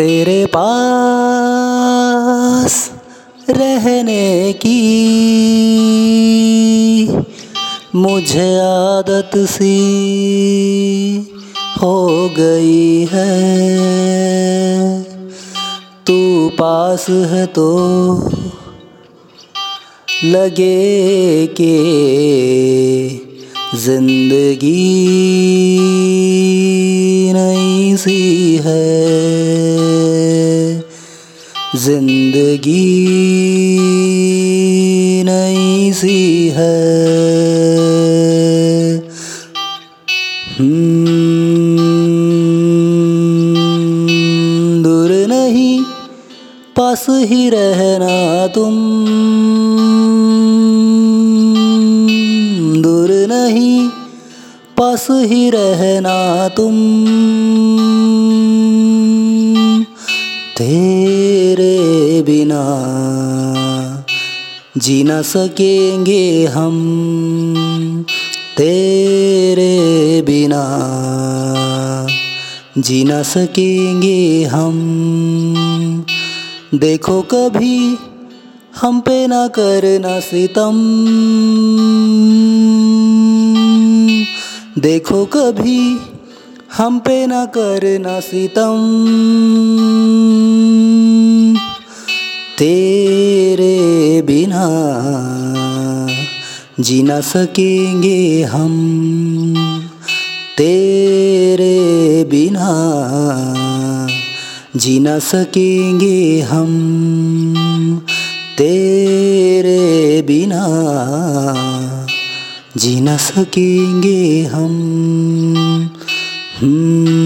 तेरे पास रहने की मुझे आदत सी हो गई है। तू पास है तो लगे के ज़िंदगी सी है। ज़िंदगी नई सी है। हम्म, दूर नहीं पास ही रहना तुम। दूर नहीं पास ही रहना तुम। तेरे बिना जी न सकेंगे हम तेरे बिना जी न सकेंगे हम। देखो कभी हम पे ना करना सितम। देखो कभी हम पे ना करना सितम। बिना जी ना सकेंगे हम। तेरे बिना जी ना सकेंगे हम। तेरे बिना जी ना सकेंगे हम। हम्म।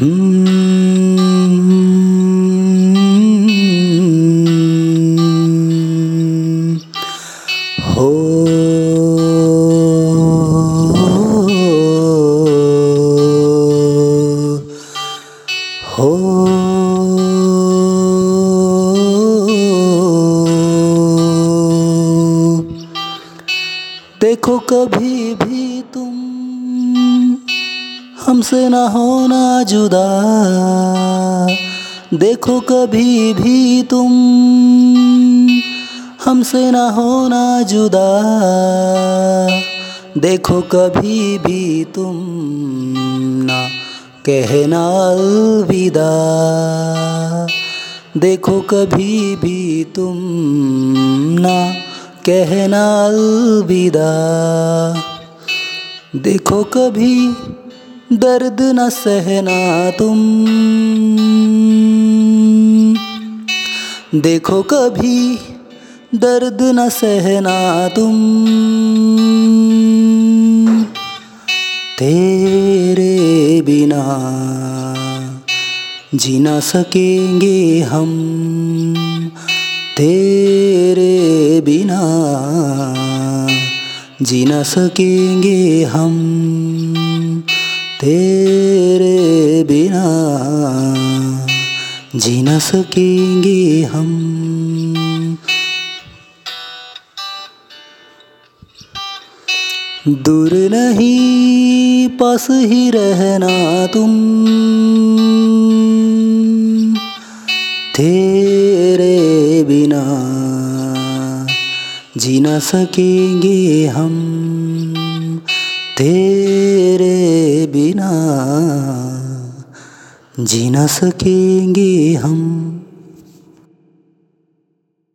देखो कभी भी तुम हमसे ना होना जुदा। देखो कभी भी तुम, हमसे ना होना जुदा। देखो कभी भी तुम, ना कहना अलविदा। देखो कभी भी तुम, ना कहना अलविदा। देखो कभी दर्द न सहना तुम। देखो कभी दर्द न सहना तुम। तेरे बिना जी ना सकेंगे हम। तेरे बिना जी ना सकेंगे हम। तेरे बिना जी ना सकेंगे हम। दूर नहीं, पास ही रहना तुम। तेरे बिना जी ना सकेंगे हम। तेरे बिना जी न सकेंगे हम।